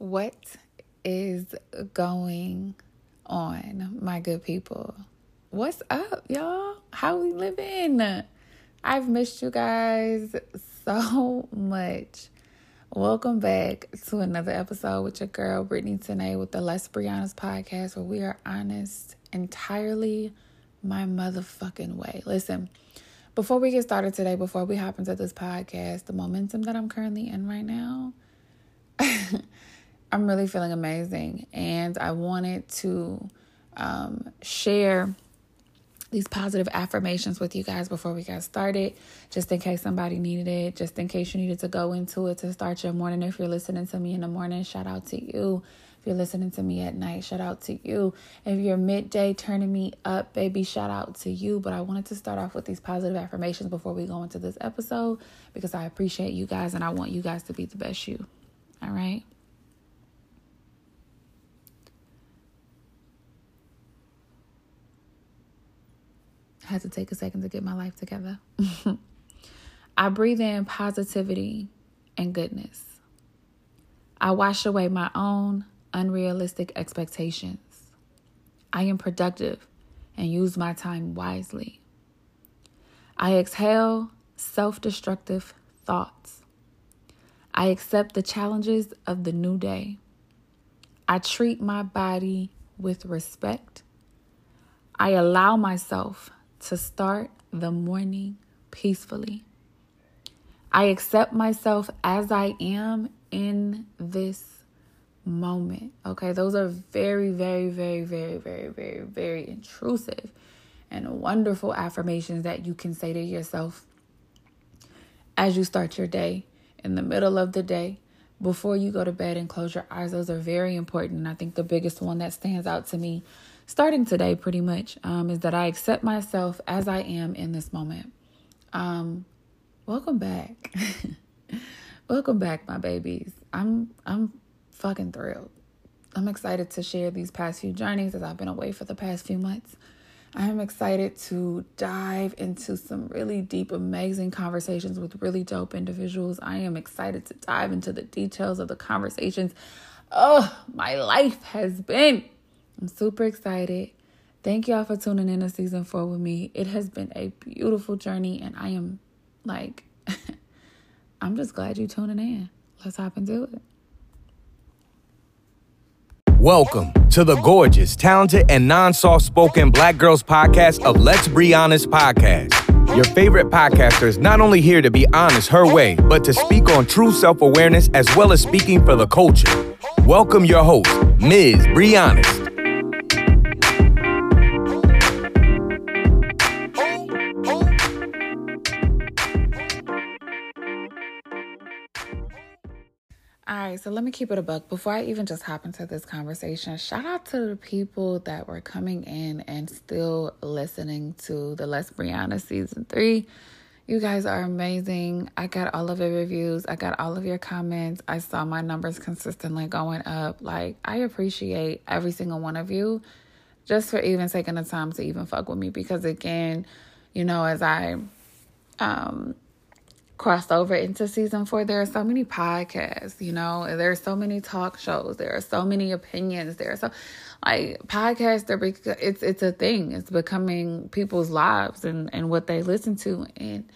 What is going on, my good people? What's up, y'all? How we living? I've missed you guys so much. Welcome back to another episode with your girl Brittany Tanae with the Let's Be podcast, where we are honest entirely my motherfucking way. Listen, before we get started today, before we hop into this podcast, the momentum that I'm currently in right now. I'm really feeling amazing, and I wanted to um, share these positive affirmations with you guys before we got started, just in case somebody needed it, just in case you needed to go into it to start your morning. If you're listening to me in the morning, shout out to you. If you're listening to me at night, shout out to you. If you're midday turning me up, baby, shout out to you. But I wanted to start off with these positive affirmations before we go into this episode because I appreciate you guys and I want you guys to be the best you. All right. Had to take a second to get my life together. I breathe in positivity and goodness. I wash away my own unrealistic expectations. I am productive and use my time wisely. I exhale self destructive thoughts. I accept the challenges of the new day. I treat my body with respect. I allow myself to start the morning peacefully. I accept myself as I am in this moment. Okay, those are very, very, very, very, very, very, very intrusive and wonderful affirmations that you can say to yourself as you start your day, in the middle of the day, before you go to bed and close your eyes. Those are very important. I think the biggest one that stands out to me starting today pretty much um, is that I accept myself as I am in this moment. Um, welcome back. welcome back, my babies. I'm I'm fucking thrilled. I'm excited to share these past few journeys as I've been away for the past few months. I am excited to dive into some really deep, amazing conversations with really dope individuals. I am excited to dive into the details of the conversations. Oh, my life has been I'm super excited. Thank y'all for tuning in to season four with me. It has been a beautiful journey, and I am like, I'm just glad you're tuning in. Let's hop into it. Welcome to the gorgeous, talented, and non soft spoken Black Girls podcast of Let's Be Honest podcast. Your favorite podcaster is not only here to be honest her way, but to speak on true self awareness as well as speaking for the culture. Welcome your host, Ms. Honest. Right, so let me keep it a buck. Before I even just hop into this conversation, shout out to the people that were coming in and still listening to the Let's Brianna season three. You guys are amazing. I got all of your reviews, I got all of your comments. I saw my numbers consistently going up. Like, I appreciate every single one of you just for even taking the time to even fuck with me because, again, you know, as I, um, crossed over into season four, there are so many podcasts, you know, there are so many talk shows, there are so many opinions, there are so like podcasts are it's it's a thing. It's becoming people's lives and, and what they listen to. And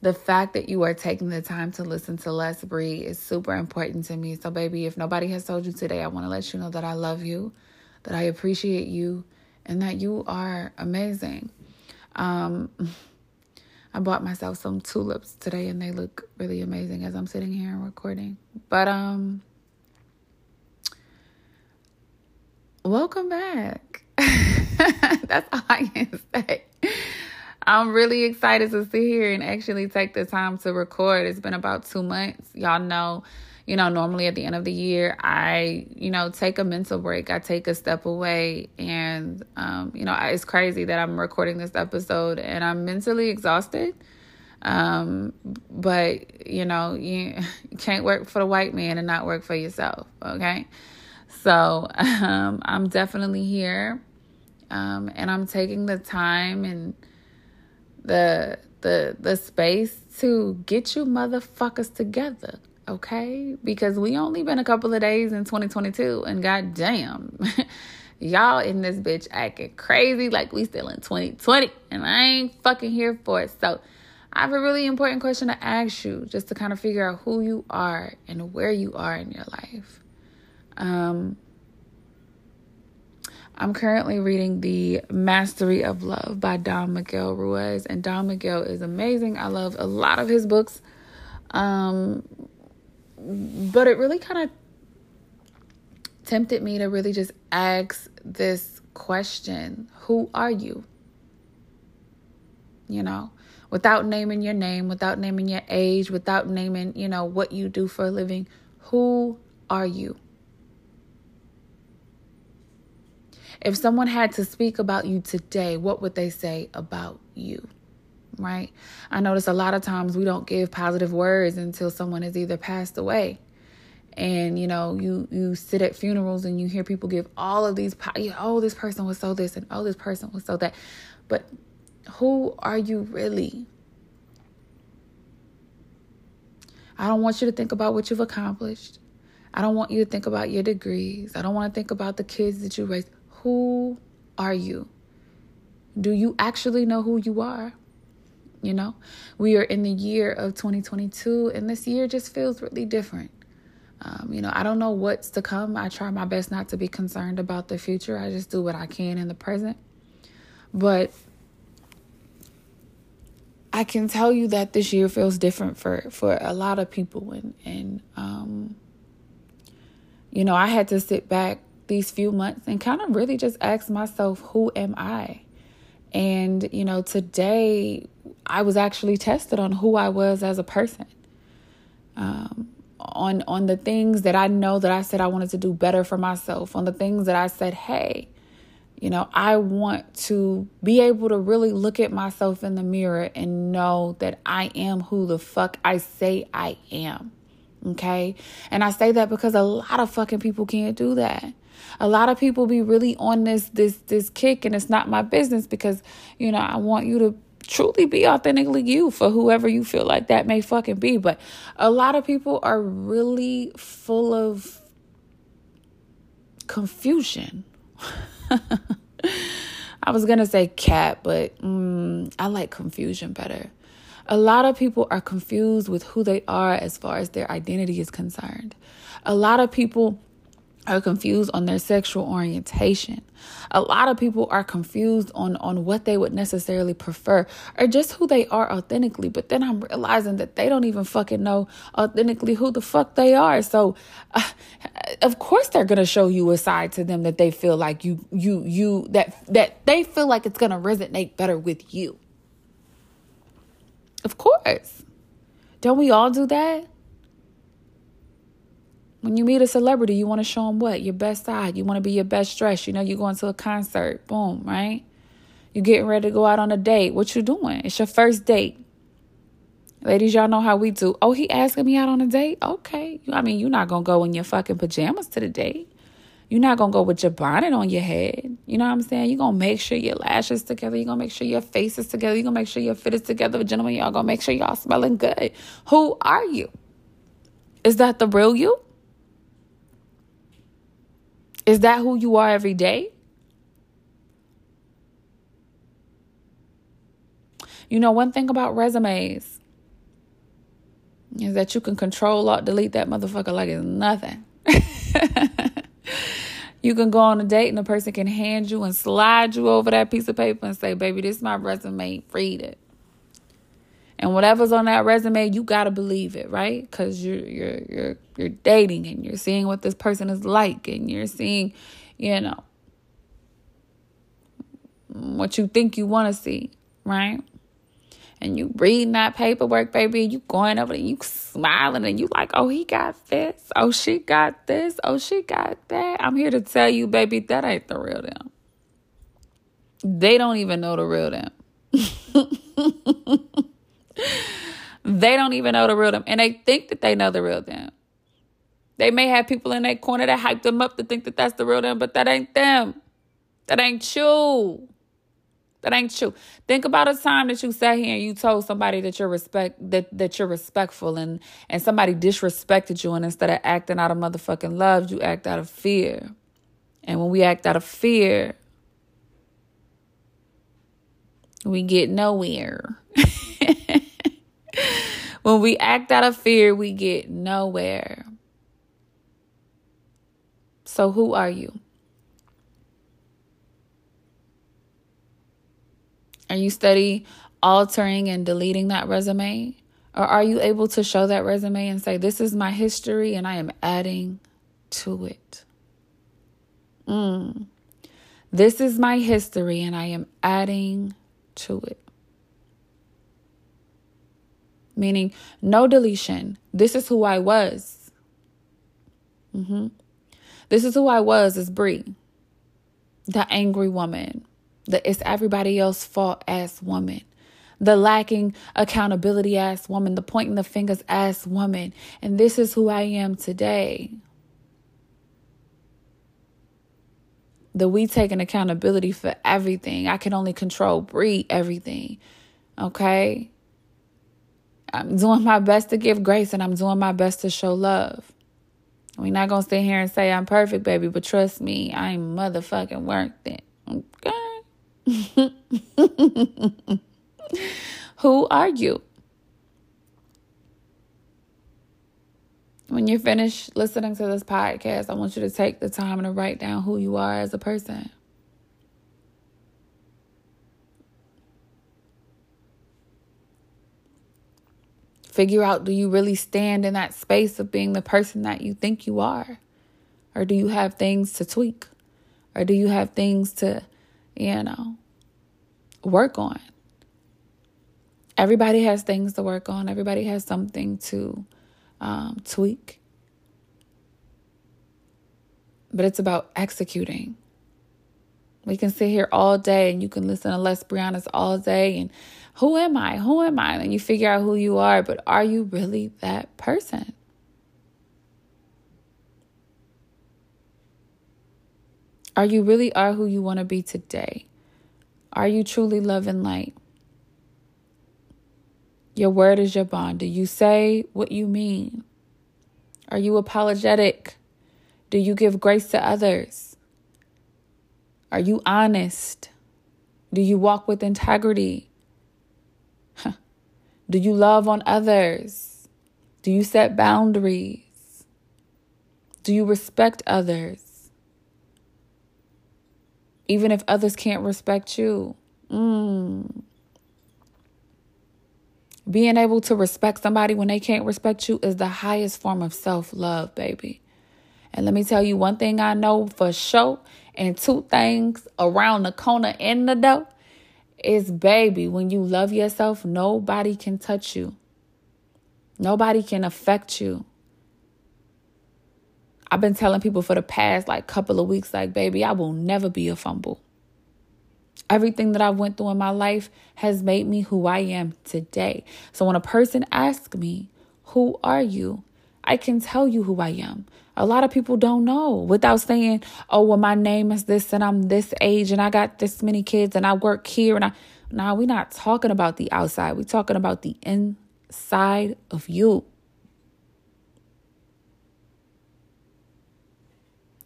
the fact that you are taking the time to listen to Les Bree is super important to me. So baby, if nobody has told you today, I want to let you know that I love you, that I appreciate you, and that you are amazing. Um I bought myself some tulips today and they look really amazing as I'm sitting here and recording. But um welcome back. That's all I can say. I'm really excited to sit here and actually take the time to record. It's been about 2 months. Y'all know you know, normally at the end of the year, I, you know, take a mental break. I take a step away. And, um, you know, it's crazy that I'm recording this episode and I'm mentally exhausted. Um, but, you know, you, can't work for the white man and not work for yourself. Okay. So um, I'm definitely here. Um, and I'm taking the time and the the the space to get you motherfuckers together okay? Because we only been a couple of days in 2022 and goddamn, y'all in this bitch acting crazy like we still in 2020 and I ain't fucking here for it. So I have a really important question to ask you just to kind of figure out who you are and where you are in your life. Um, I'm currently reading The Mastery of Love by Don Miguel Ruiz, and Don Miguel is amazing. I love a lot of his books. Um, but it really kind of tempted me to really just ask this question Who are you? You know, without naming your name, without naming your age, without naming, you know, what you do for a living, who are you? If someone had to speak about you today, what would they say about you? Right? I notice a lot of times we don't give positive words until someone has either passed away. And you know, you you sit at funerals and you hear people give all of these oh this person was so this and oh this person was so that. But who are you really? I don't want you to think about what you've accomplished. I don't want you to think about your degrees. I don't want to think about the kids that you raised. Who are you? Do you actually know who you are? You know, we are in the year of 2022, and this year just feels really different. Um, you know, I don't know what's to come. I try my best not to be concerned about the future. I just do what I can in the present. But I can tell you that this year feels different for for a lot of people, and and um, you know, I had to sit back these few months and kind of really just ask myself, who am I? And, you know, today I was actually tested on who I was as a person. Um, on on the things that I know that I said I wanted to do better for myself, on the things that I said, hey, you know, I want to be able to really look at myself in the mirror and know that I am who the fuck I say I am. Okay? And I say that because a lot of fucking people can't do that a lot of people be really on this this this kick and it's not my business because you know I want you to truly be authentically you for whoever you feel like that may fucking be but a lot of people are really full of confusion I was gonna say cat, but mm, I like confusion better. A lot of people are confused with who they are as far as their identity is concerned. A lot of people are confused on their sexual orientation. A lot of people are confused on on what they would necessarily prefer or just who they are authentically. But then I'm realizing that they don't even fucking know authentically who the fuck they are. So uh, of course they're to show you a side to them that they feel like you you you that that they feel like it's to resonate better with you. Of course. Don't we all do that? When you meet a celebrity, you want to show them what? Your best side. You want to be your best dress. You know, you're going to a concert. Boom, right? You're getting ready to go out on a date. What you doing? It's your first date. Ladies, y'all know how we do. Oh, he asking me out on a date? Okay. I mean, you're not going to go in your fucking pajamas to the date. You're not going to go with your bonnet on your head. You know what I'm saying? You're going to make sure your lashes together. You're going to make sure your face is together. You're going to make sure your fit is together. Gentlemen, y'all going to make sure y'all smelling good. Who are you? Is that the real you? Is that who you are every day? You know, one thing about resumes is that you can control or delete that motherfucker like it's nothing. you can go on a date and a person can hand you and slide you over that piece of paper and say, baby, this is my resume. Read it. And whatever's on that resume, you gotta believe it, right? Because you're you're you're you're dating and you're seeing what this person is like, and you're seeing, you know, what you think you want to see, right? And you reading that paperwork, baby, you going over and you smiling and you like, oh, he got this. Oh, she got this. Oh, she got that. I'm here to tell you, baby, that ain't the real them. They don't even know the real them. they don't even know the real them. And they think that they know the real them. They may have people in that corner that hype them up to think that that's the real them, but that ain't them. That ain't you. That ain't true. Think about a time that you sat here and you told somebody that you're respect that, that you're respectful and and somebody disrespected you and instead of acting out of motherfucking love, you act out of fear. And when we act out of fear, we get nowhere. when we act out of fear, we get nowhere. So, who are you? Are you steady altering and deleting that resume? Or are you able to show that resume and say, This is my history and I am adding to it? Mm. This is my history and I am adding to it. Meaning, no deletion. This is who I was. Mm-hmm. This is who I was as Bree, the angry woman, the it's everybody else fault ass woman, the lacking accountability ass woman, the pointing the fingers ass woman. And this is who I am today. The we taking accountability for everything. I can only control Bree everything. Okay? I'm doing my best to give grace and I'm doing my best to show love. We're not gonna sit here and say I'm perfect, baby, but trust me, I'm motherfucking worth it. Okay. Who are you? When you're finished listening to this podcast, I want you to take the time to write down who you are as a person. Figure out do you really stand in that space of being the person that you think you are? Or do you have things to tweak? Or do you have things to, you know, work on? Everybody has things to work on, everybody has something to um, tweak. But it's about executing. We can sit here all day and you can listen to Les Brianna's all day and who am I? Who am I? And you figure out who you are, but are you really that person? Are you really are who you want to be today? Are you truly love and light? Your word is your bond. Do you say what you mean? Are you apologetic? Do you give grace to others? Are you honest? Do you walk with integrity? Do you love on others? Do you set boundaries? Do you respect others? Even if others can't respect you. Mm. Being able to respect somebody when they can't respect you is the highest form of self love, baby. And let me tell you one thing I know for sure, and two things around the corner in the door is baby, when you love yourself, nobody can touch you. Nobody can affect you. I've been telling people for the past like couple of weeks like baby, I will never be a fumble. Everything that I went through in my life has made me who I am today. So when a person asks me, "Who are you?" I can tell you who I am. A lot of people don't know without saying, oh, well, my name is this and I'm this age and I got this many kids and I work here. And I, now we're not talking about the outside. We're talking about the inside of you.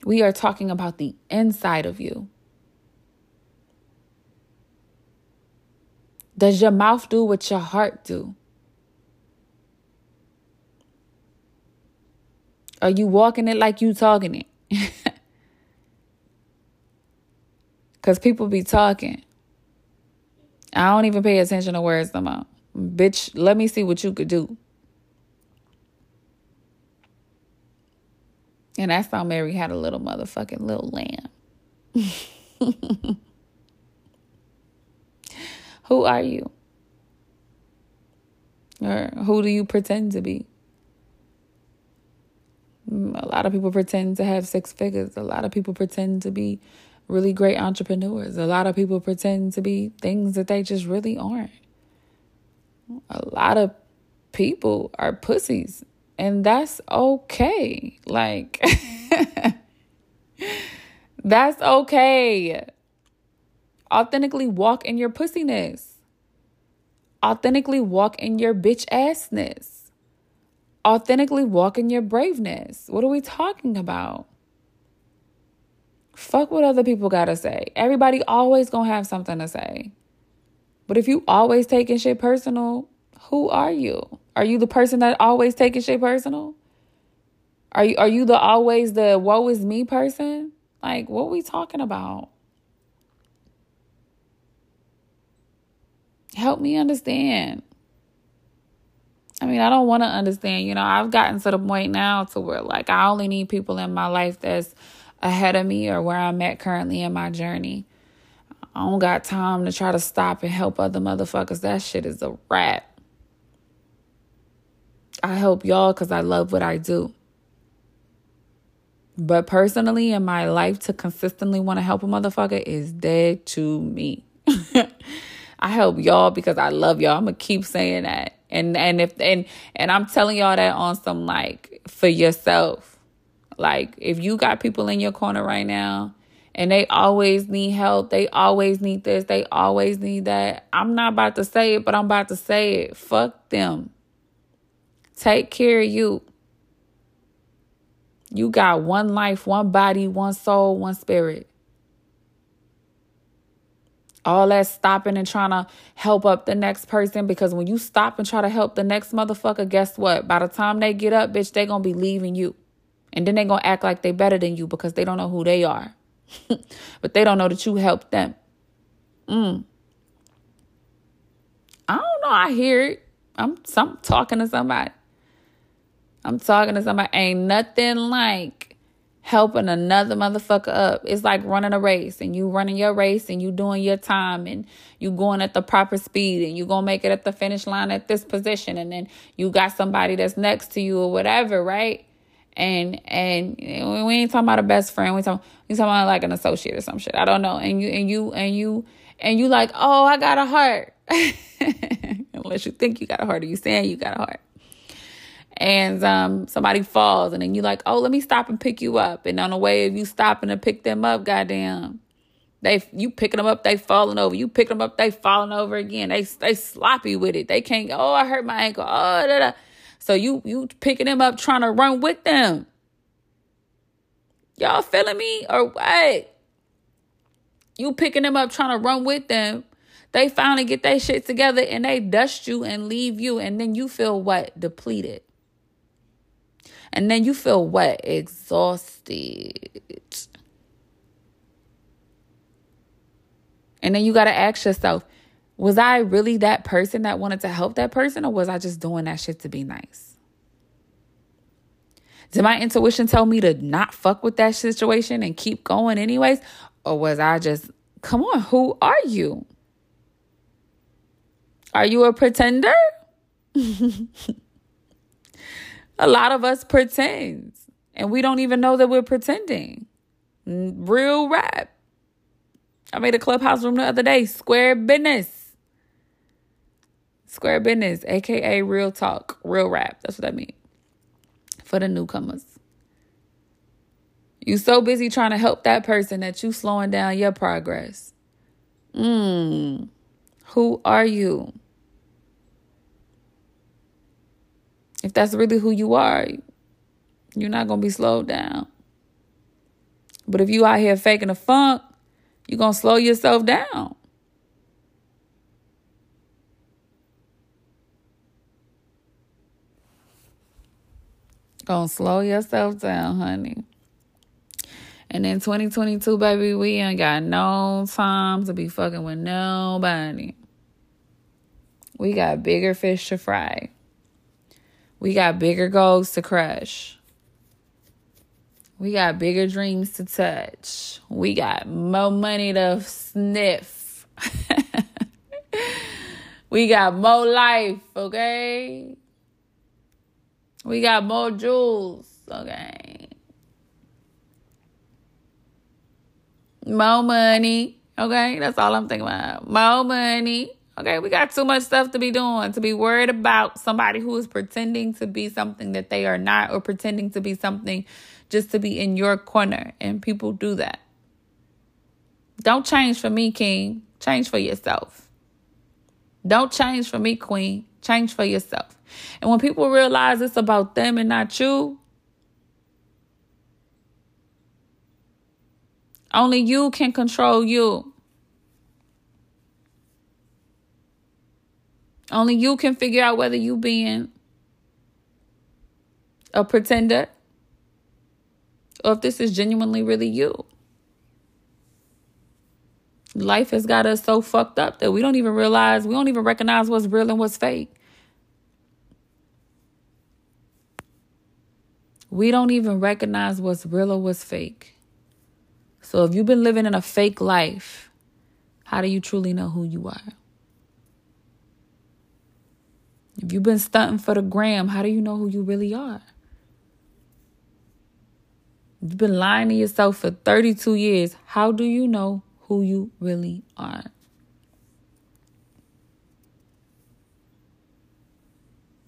We are talking about the inside of you. Does your mouth do what your heart do? Are you walking it like you talking it? Because people be talking. I don't even pay attention to words no more. Bitch, let me see what you could do. And that's how Mary had a little motherfucking little lamb. who are you? Or who do you pretend to be? A lot of people pretend to have six figures. A lot of people pretend to be really great entrepreneurs. A lot of people pretend to be things that they just really aren't. A lot of people are pussies, and that's okay. Like, that's okay. Authentically walk in your pussiness. Authentically walk in your bitch assness. Authentically walk in your braveness. What are we talking about? Fuck what other people gotta say. Everybody always gonna have something to say. But if you always taking shit personal, who are you? Are you the person that always taking shit personal? Are you are you the always the woe is me person? Like what are we talking about? Help me understand. I mean, I don't want to understand. You know, I've gotten to the point now to where like I only need people in my life that's ahead of me or where I'm at currently in my journey. I don't got time to try to stop and help other motherfuckers. That shit is a wrap. I help y'all because I love what I do. But personally, in my life, to consistently want to help a motherfucker is dead to me. I help y'all because I love y'all. I'm gonna keep saying that. And and if and and I'm telling y'all that on some like for yourself. Like if you got people in your corner right now and they always need help, they always need this, they always need that. I'm not about to say it, but I'm about to say it. Fuck them. Take care of you. You got one life, one body, one soul, one spirit. All that stopping and trying to help up the next person because when you stop and try to help the next motherfucker, guess what? By the time they get up, bitch, they to be leaving you. And then they to act like they better than you because they don't know who they are. but they don't know that you helped them. Mm. I don't know. I hear it. I'm some talking to somebody. I'm talking to somebody. Ain't nothing like helping another motherfucker up. It's like running a race and you running your race and you doing your time and you going at the proper speed and you gonna make it at the finish line at this position and then you got somebody that's next to you or whatever, right? And and we ain't talking about a best friend. We talking we talking about like an associate or some shit. I don't know. And you and you and you and you like, oh, I got a heart. Unless you think you got a heart or you saying you got a heart and um, somebody falls and then you're like, oh, let me stop and pick you up. And on the way of you stopping to pick them up, goddamn, they you picking them up, they falling over. You pick them up, they falling over again. They they sloppy with it. They can't. Oh, I hurt my ankle. Oh, da, da. so you you picking them up, trying to run with them. Y'all feeling me or what? You picking them up, trying to run with them. They finally get their shit together and they dust you and leave you, and then you feel what? Depleted. And then you feel what? Exhausted. And then you got to ask yourself, was I really that person that wanted to help that person, or was I just doing that shit to be nice? Did my intuition tell me to not fuck with that situation and keep going anyways? Or was I just, come on, who are you? Are you a pretender? A lot of us pretend and we don't even know that we're pretending. Real rap. I made a clubhouse room the other day. Square business. Square business, aka real talk, real rap. That's what I mean. For the newcomers. You so busy trying to help that person that you slowing down your progress. Mm. Who are you? If that's really who you are, you're not going to be slowed down. But if you out here faking a funk, you're going to slow yourself down. Gonna slow yourself down, honey. And in 2022, baby, we ain't got no time to be fucking with nobody. We got bigger fish to fry. We got bigger goals to crush. We got bigger dreams to touch. We got more money to sniff. we got more life, okay? We got more jewels, okay? More money, okay? That's all I'm thinking about. More money. Okay, we got too much stuff to be doing, to be worried about somebody who is pretending to be something that they are not, or pretending to be something just to be in your corner. And people do that. Don't change for me, king. Change for yourself. Don't change for me, queen. Change for yourself. And when people realize it's about them and not you, only you can control you. Only you can figure out whether you being a pretender or if this is genuinely really you. Life has got us so fucked up that we don't even realize, we don't even recognize what's real and what's fake. We don't even recognize what's real or what's fake. So if you've been living in a fake life, how do you truly know who you are? If you've been stunting for the gram, how do you know who you really are? You've been lying to yourself for 32 years, how do you know who you really are?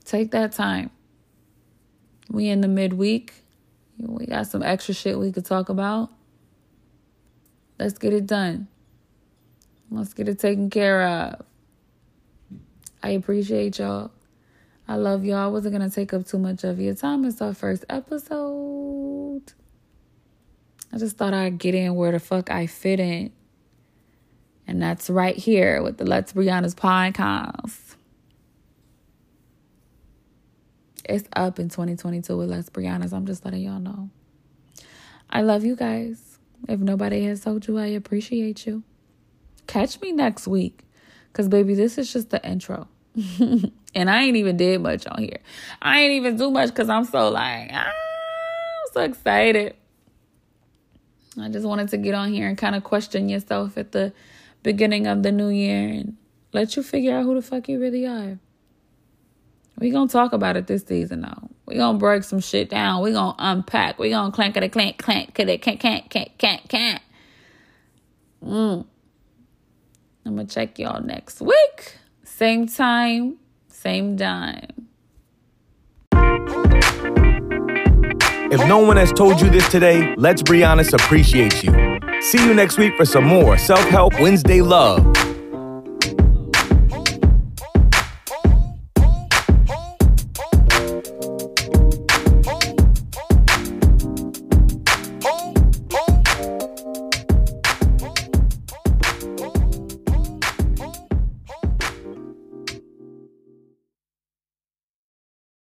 Take that time. We in the midweek. We got some extra shit we could talk about. Let's get it done. Let's get it taken care of. I appreciate y'all. I love y'all. I wasn't going to take up too much of your time. It's our first episode. I just thought I'd get in where the fuck I fit in. And that's right here with the Let's Honest podcast. It's up in 2022 with Let's Honest. I'm just letting y'all know. I love you guys. If nobody has told you, I appreciate you. Catch me next week. Because, baby, this is just the intro. and I ain't even did much on here. I ain't even do much because I'm so like, ah, I'm so excited. I just wanted to get on here and kind of question yourself at the beginning of the new year and let you figure out who the fuck you really are. We gonna talk about it this season though. We gonna break some shit down. We gonna unpack. We gonna clank it, clank, clank it, can't, can't, can't, can't, can't. Mm. I'm gonna check y'all next week. Same time, same dime. If no one has told you this today, let's be honest, appreciate you. See you next week for some more self help Wednesday love.